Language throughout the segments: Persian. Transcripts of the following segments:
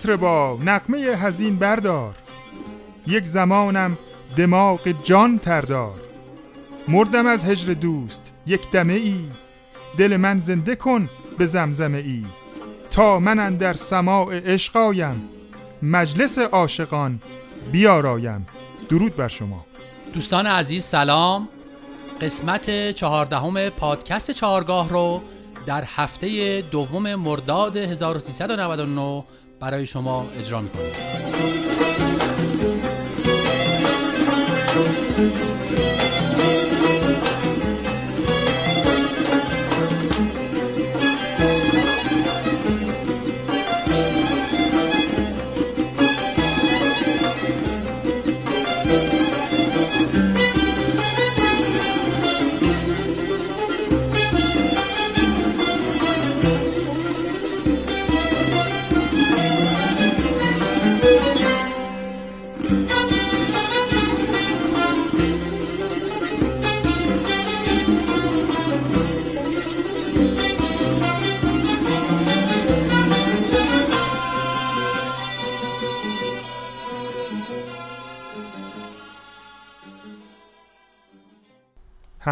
مطربا نقمه هزین بردار. یک زمانم دماغ جان تردار. مردم از هجر دوست یک دمه ای دل من زنده کن به زمزمه ای تا من در سماع عشقایم مجلس عاشقان بیارایم. درود بر شما. دوستان عزیز سلام. قسمت چهاردهم پادکست چهارگاه رو در هفته دوم مرداد 1399 برای شما اجرا می‌کنیم.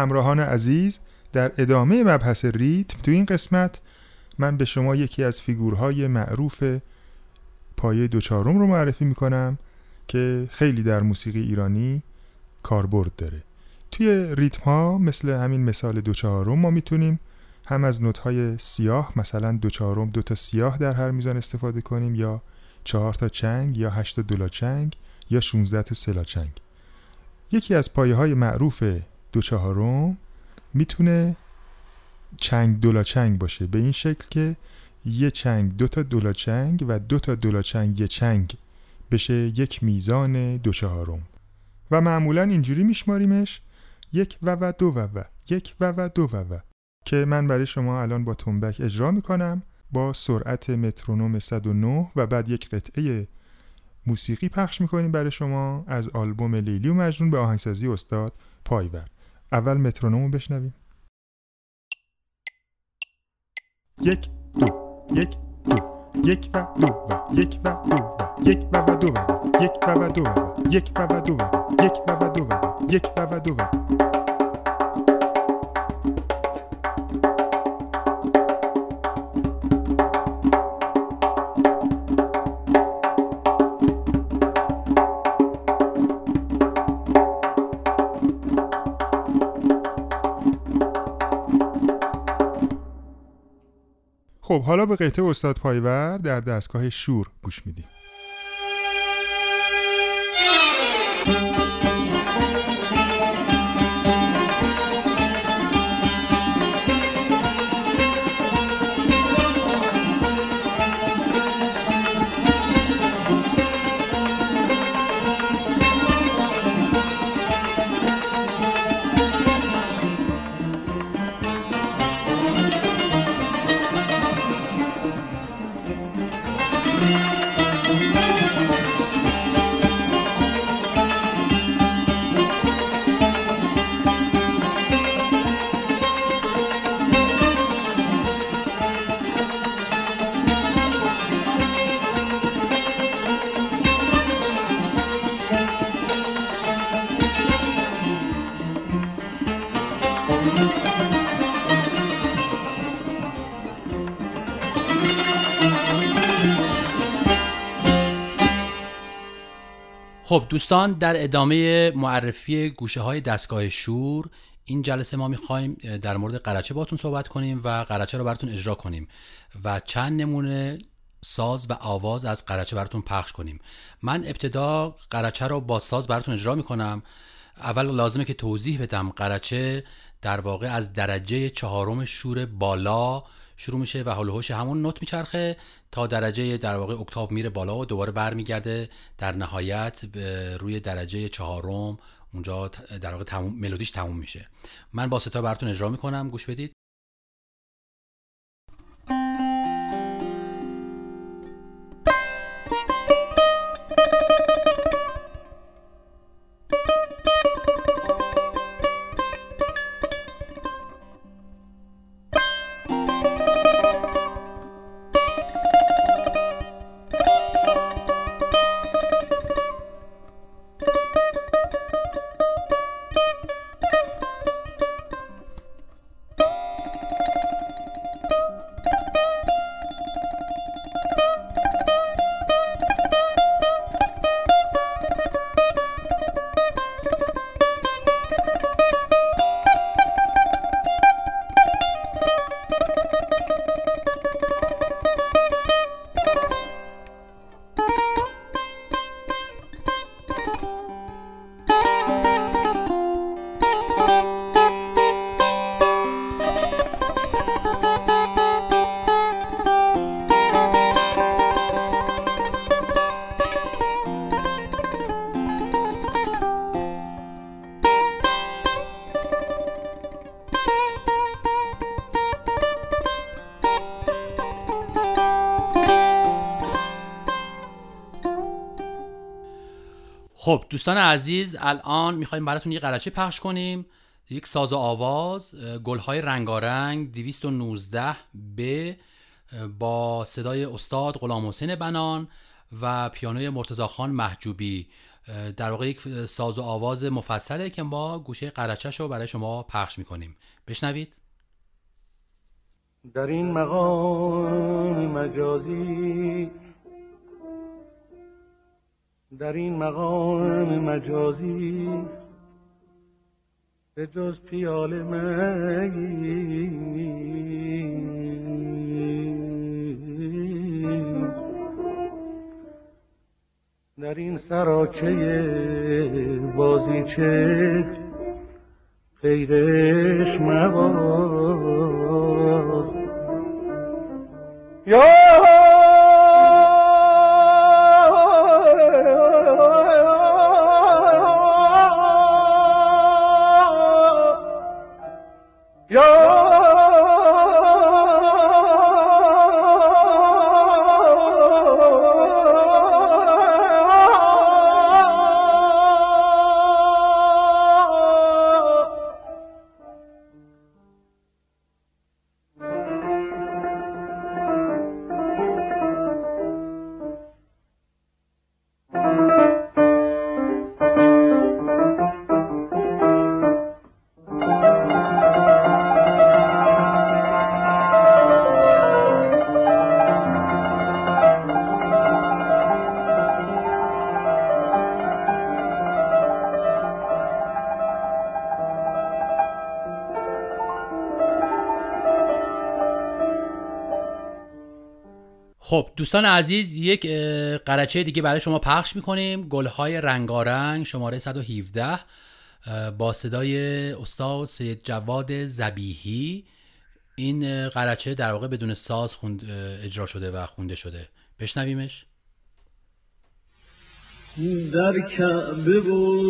همراهان عزیز در ادامه مبحث ریتم تو این قسمت من به شما یکی از فیگورهای معروف پایه دوچارم رو معرفی می‌کنم که خیلی در موسیقی ایرانی کاربرد داره. توی ریتم ها مثل همین مثال دوچارم ما می‌تونیم هم از نوت های سیاه مثلا دوچارم دو تا سیاه در هر میزان استفاده کنیم یا چهار تا چنگ یا هشت تا دولا چنگ یا 16 تا سلا چنگ. یکی از پایه های معروف دو چهارم می‌تونه چنگ دولا چنگ باشه. به این شکل که یه چنگ دو تا دولا چنگ و دو تا دولا چنگ یه چنگ بشه یک میزان دو چهارم. و معمولا اینجوری میشماریمش. یک و و دو و و. یک و و دو و و. که من برای شما الان با تنبک اجرا می‌کنم با سرعت مترونوم 109 و بعد یک قطعه موسیقی پخش می‌کنیم برای شما. از آلبوم لیلی و مجنون به آهنگسازی استاد پایور اول مترونومو بشنویم یک دو یک دو یک و دو و یک و دو و یک و و دو و یک و و دو و یک و و دو و یک و و دو و یک و و دو و خب حالا به قطعه استاد پایور در دستگاه شور گوش میدیم. خب دوستان در ادامه معرفی گوشه های دستگاه شور این جلسه ما می‌خوایم در مورد قرچه باتون صحبت کنیم و قرچه رو براتون اجرا کنیم و چند نمونه ساز و آواز از قرچه براتون پخش کنیم. من ابتدا قرچه رو با ساز براتون اجرا می‌کنم. اول لازمه که توضیح بدم قرچه در واقع از درجه چهارم شور بالا شروع میشه و حال همون نوت میچرخه تا درجه در واقع اکتاو میره بالا و دوباره برمیگرده. در نهایت روی درجه چهارم اونجا در واقع تموم، ملودیش تموم میشه. من با ستا براتون اجرا می‌کنم گوش بدید. خب دوستان عزیز الان می‌خوایم براتون یه قرچه پخش کنیم. یک ساز و آواز گلهای رنگارنگ 219 ب با صدای استاد غلام حسین بنان و پیانوی مرتزا خان محجوبی. در واقع یک ساز و آواز مفصله که ما گوشه قرچش رو برای شما پخش می‌کنیم. بشنوید. در این مقام مجازی در این مقام مجازی به جز پیال در این سراچه بازیچه غیرش مباز. یا Yo! خب دوستان عزیز یک قرچه دیگه برای شما پخش می‌کنیم. گلهای رنگارنگ شماره 117 با صدای استاد سید جواد زبیهی این قرچه در واقع بدون ساز خوند اجرا شده و خونده شده. بشنویمش. در کعبه و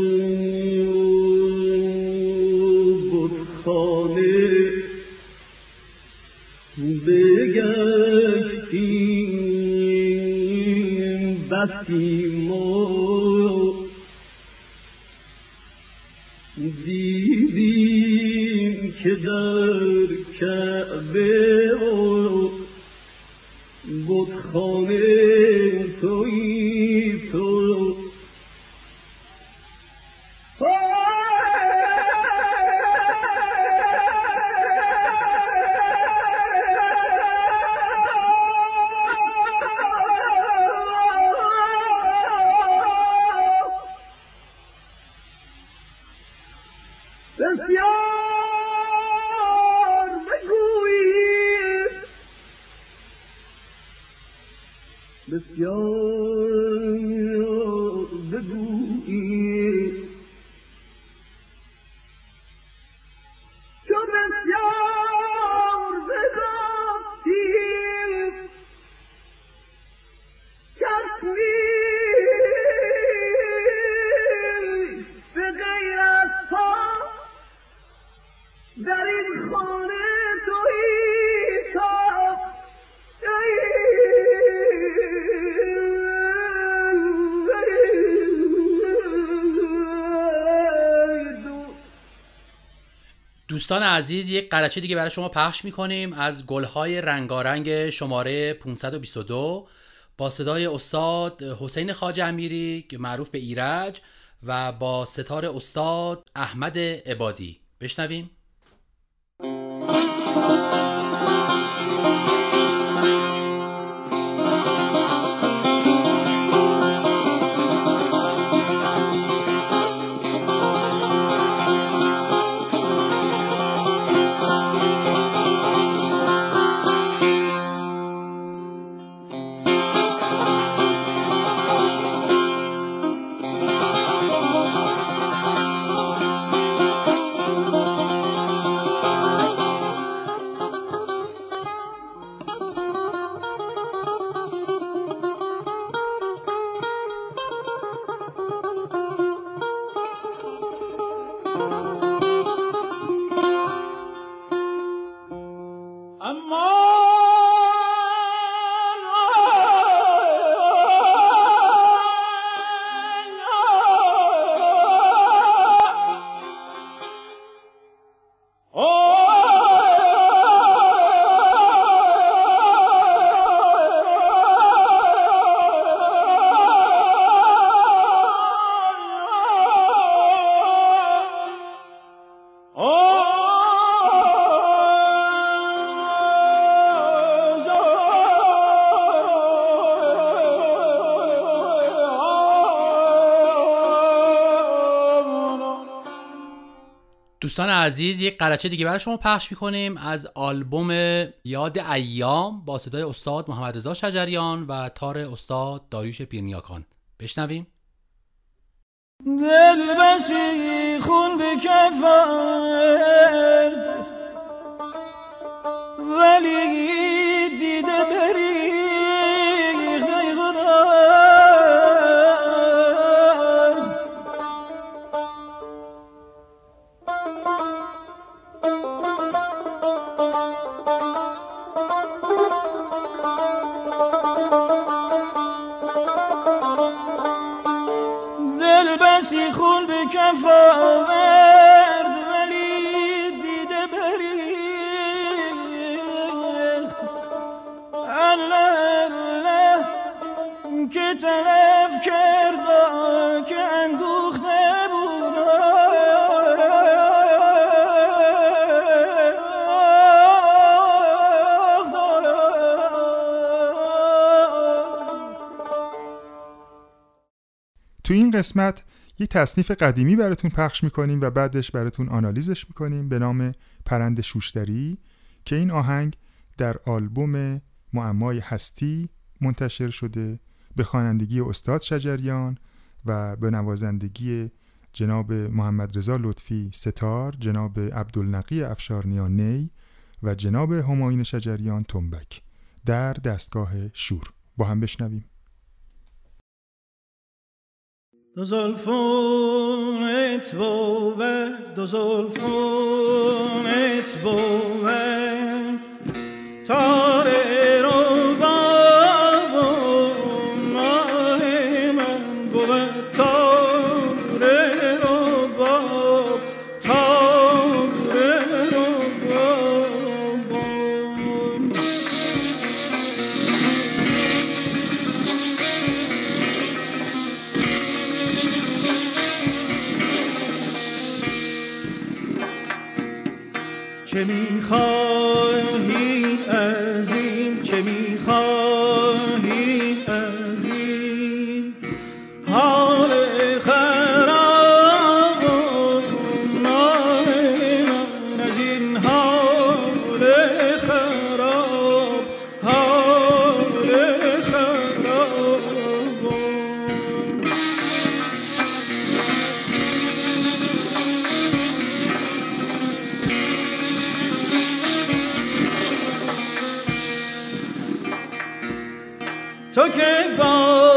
بودخانه بگشتیم بسیم بسیار بگویید بسیار دوستان عزیز یک قرچه دیگه برای شما پخش می‌کنیم از گلهای رنگارنگ شماره 522 با صدای استاد حسین خاج امیری که معروف به ایرج و با ستار استاد احمد عبادی. بشنویم. Thank you. عزیز یک قرچه دیگه برای شما پخش می‌کنیم از آلبوم یاد ایام با صدای استاد محمد رضا شجریان و تار استاد داریوش پیرنیاکان. بشنویم. دل بسی خون به ولی دیده بری تو این قسمت یه تصنیف قدیمی براتون پخش می‌کنیم و بعدش براتون آنالیزش می‌کنیم به نام پرند شوشتری که این آهنگ در آلبوم معمای هستی منتشر شده به خوانندگی استاد شجریان و به نوازندگی جناب محمد رضا لطفی ستار، جناب عبدالنقی افشارنیا نی و جناب هماین شجریان تنبک در دستگاه شور. با هم بشنویم. دو زلفونت بود دو زلفونت بود تاره تو که با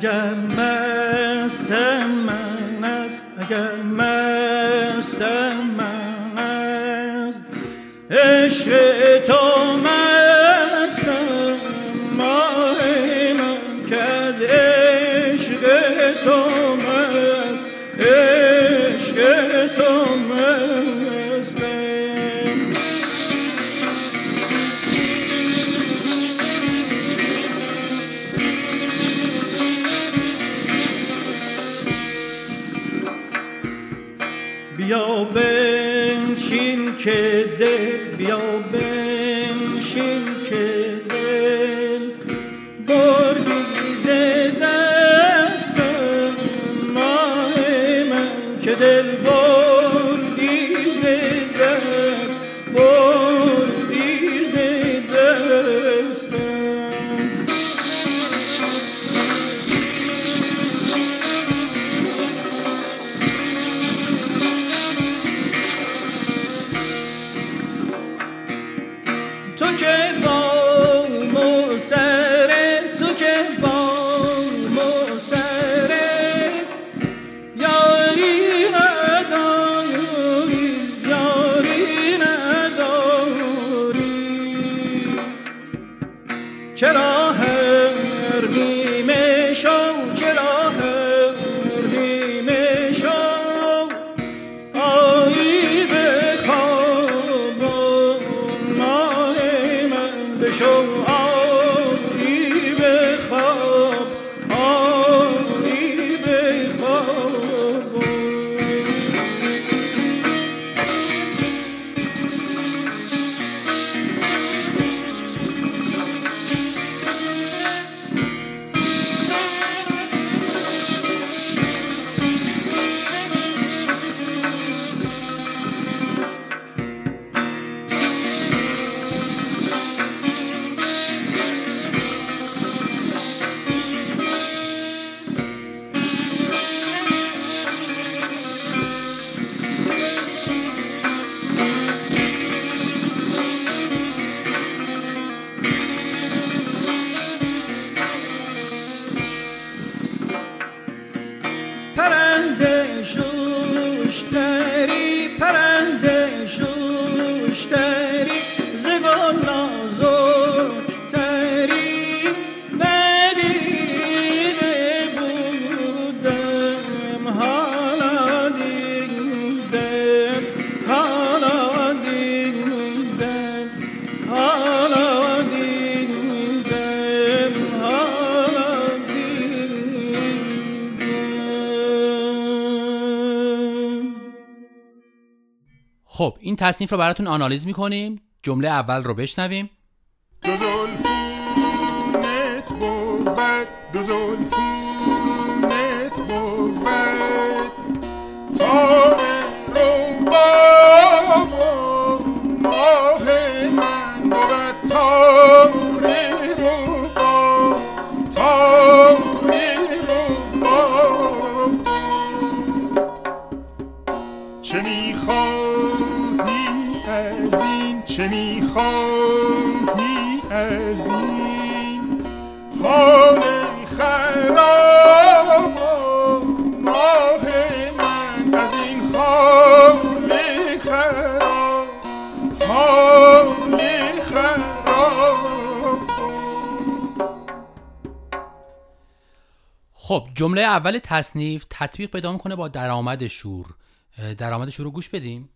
gelmez temmen, eğer gelmez temmen. show off. تصنیف رو براتون آنالیز می‌کنیم. جمله اول رو بشنویم. دو جمله اول تصنیف تطبیق پیدا می‌کنه با درآمد شور. درآمد شور رو گوش بدیم.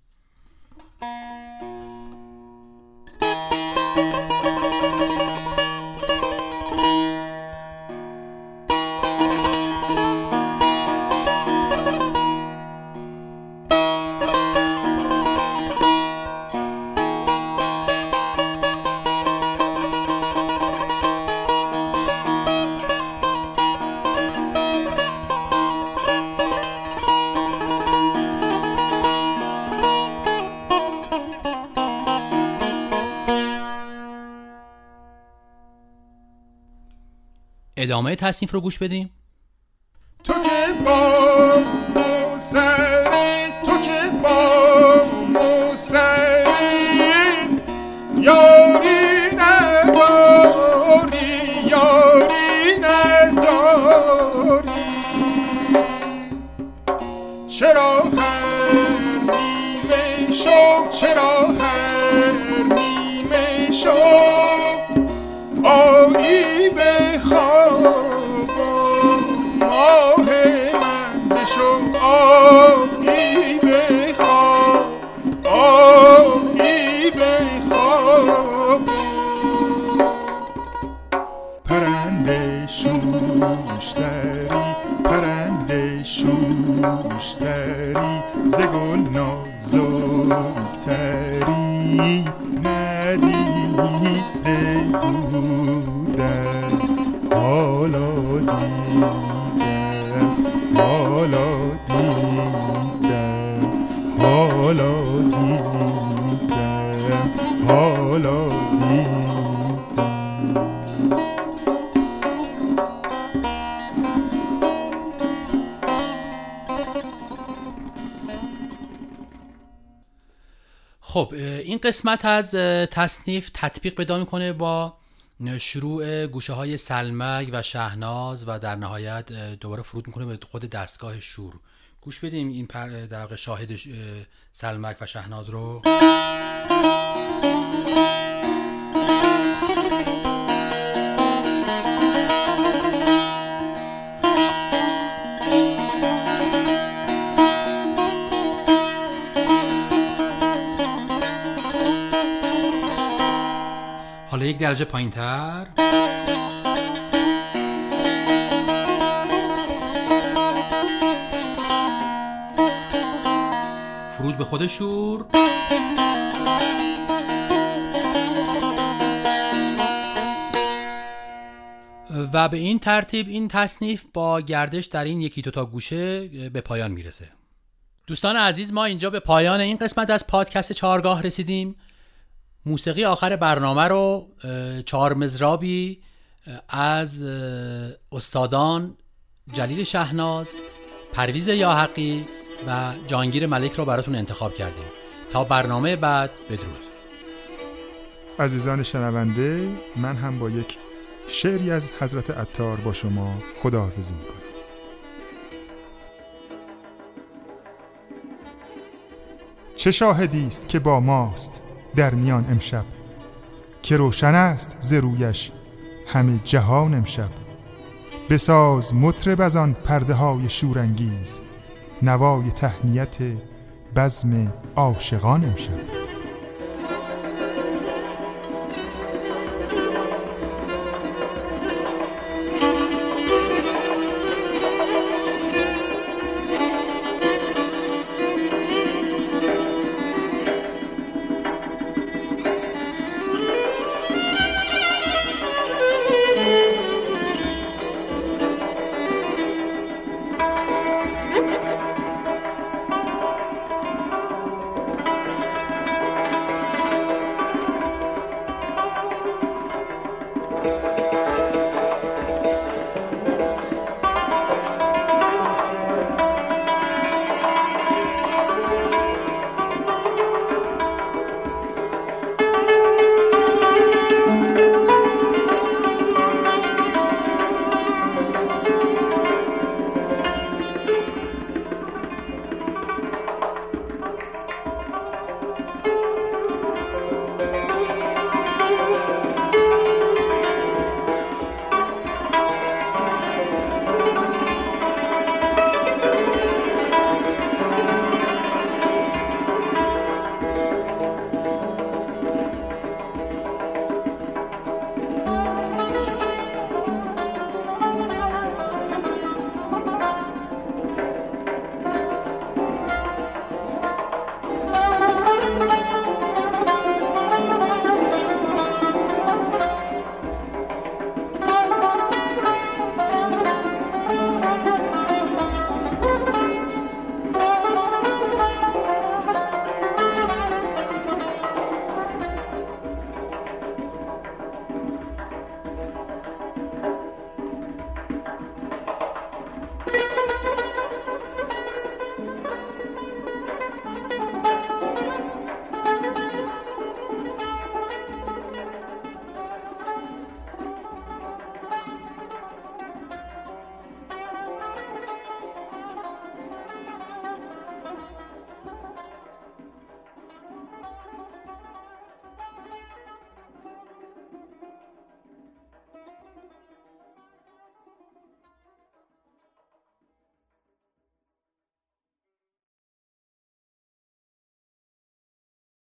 ادامه تصنیف رو گوش بدیم. خب این قسمت از تصنیف تطبیق پیدا می‌کنه با شروع گوشه های سلمک و شهناز و در نهایت دوباره فرود می‌کنه به خود دستگاه شور. گوش بدیم این در واقع شاهد سلمک و شهناز رو. حالا یک درجه پایین تر فرود به خود شور. و به این ترتیب این تصنیف با گردش در این یکی دوتا گوشه به پایان می‌رسه. دوستان عزیز ما اینجا به پایان این قسمت از پادکست چهارگاه رسیدیم. موسیقی آخر برنامه رو چهار مزرابی از استادان جلیل شهناز پرویز یاحقی و جانگیر ملک رو براتون انتخاب کردیم. تا برنامه بعد بدرود. عزیزان شنونده من هم با یک شعری از حضرت عطار با شما خداحافظی می‌کنم. چه شاهدی است که با ماست؟ در میان امشب که روشن است ز رویش همه جهان امشب. بساز مطرب از آن پرده های شورانگیز نوای تهنیت بزم عاشقان امشب.